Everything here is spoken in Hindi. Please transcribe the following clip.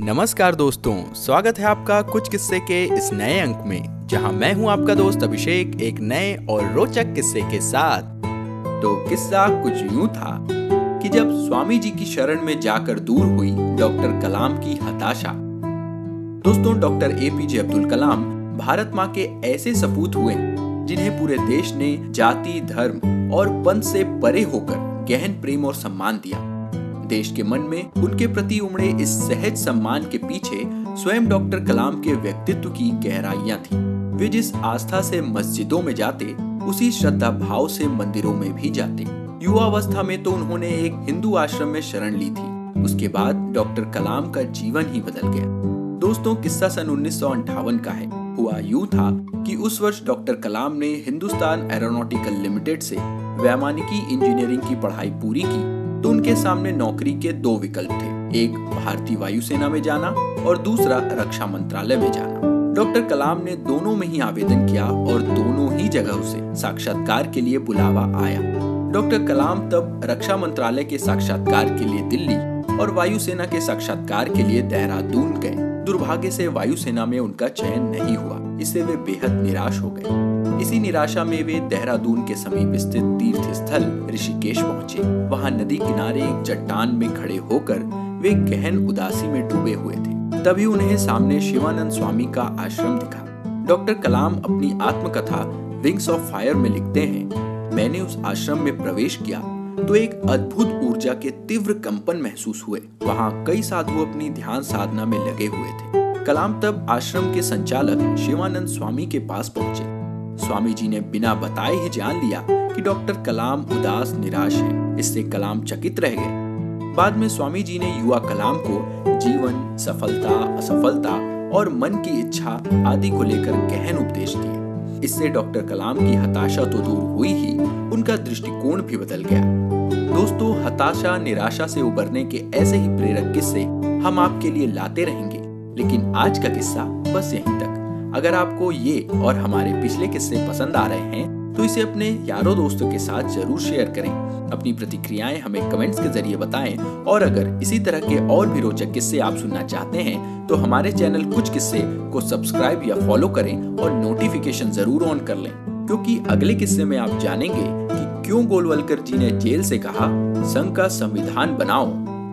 नमस्कार दोस्तों, स्वागत है आपका कुछ किस्से के इस नए अंक में, जहाँ मैं हूँ आपका दोस्त अभिषेक, एक नए और रोचक किस्से के साथ। तो किस्सा कुछ यूँ था कि जब स्वामी जी की शरण में जाकर दूर हुई डॉक्टर कलाम की हताशा। दोस्तों, डॉक्टर एपीजे अब्दुल कलाम भारत माँ के ऐसे सपूत हुए, जिन्हें पूरे देश ने जाति, धर्म और पंथ से परे होकर गहन प्रेम और सम्मान दिया। देश के मन में उनके प्रति उमड़े इस सहज सम्मान के पीछे स्वयं डॉक्टर कलाम के व्यक्तित्व की गहराइयाँ थी। वे जिस आस्था से मस्जिदों में जाते, उसी श्रद्धा भाव से मंदिरों में भी जाते। युवावस्था में तो उन्होंने एक हिंदू आश्रम में शरण ली थी। उसके बाद डॉक्टर कलाम का जीवन ही बदल गया। दोस्तों, किस्सा सन उन्नीस का है। हुआ यूँ था कि उस वर्ष डॉक्टर कलाम ने हिंदुस्तान एरोनॉटिकल लिमिटेड से वैमानिकी इंजीनियरिंग की पढ़ाई पूरी की। तो उनके सामने नौकरी के दो विकल्प थे, एक भारतीय वायुसेना में जाना और दूसरा रक्षा मंत्रालय में जाना। डॉक्टर कलाम ने दोनों में ही आवेदन किया और दोनों ही जगह उसे साक्षात्कार के लिए बुलावा आया। डॉक्टर कलाम तब रक्षा मंत्रालय के साक्षात्कार के लिए दिल्ली और वायुसेना के साक्षात्कार के लिए देहरादून गए। दुर्भाग्य से वायुसेना में उनका चयन नहीं हुआ, इससे वे बेहद निराश हो गए। इसी निराशा में वे देहरादून के समीप स्थित तीर्थ स्थल ऋषिकेश पहुँचे। वहाँ नदी किनारे एक चट्टान में खड़े होकर वे गहन उदासी में डूबे हुए थे। तभी उन्हें सामने शिवानंद स्वामी का आश्रम दिखा। डॉक्टर कलाम अपनी आत्मकथा विंग्स ऑफ़ फायर में लिखते हैं, मैंने उस आश्रम में प्रवेश किया तो एक अद्भुत ऊर्जा के तीव्र कंपन महसूस हुए। वहाँ कई साधु अपनी ध्यान साधना में लगे हुए थे। कलाम तब आश्रम के संचालक शिवानंद स्वामी के पास पहुँचे। स्वामी जी ने बिना बताए ही जान लिया कि डॉक्टर कलाम उदास निराश है। इससे कलाम चकित रह गए। बाद में स्वामी जी ने युवा कलाम को जीवन, सफलता, असफलता और मन की इच्छा आदि को लेकर गहन उपदेश दिए। इससे डॉक्टर कलाम की हताशा तो दूर हुई ही, उनका दृष्टिकोण भी बदल गया। दोस्तों, हताशा, निराशा से उबरने के ऐसे ही प्रेरक किस्से हम आपके लिए लाते रहेंगे, लेकिन आज का किस्सा बस यहीं तक। अगर आपको ये और हमारे पिछले किस्से पसंद आ रहे हैं तो इसे अपने यारों दोस्तों के साथ ज़रूर शेयर करें। अपनी प्रतिक्रियाएँ हमें कमेंट्स के ज़रिए बताएँ, और अगर इसी तरह के और भी रोचक किस्से आप सुनना चाहते हैं तो हमारे चैनल कुछ किस्से को सब्सक्राइब या फॉलो करें और नोटिफिकेशन ज़रूर ऑन कर लें, क्योंकि अगले किस्से में आप जानेंगे कि क्यों गोलवलकर जी ने जेल से कहा, संघ का संविधान बनाओ।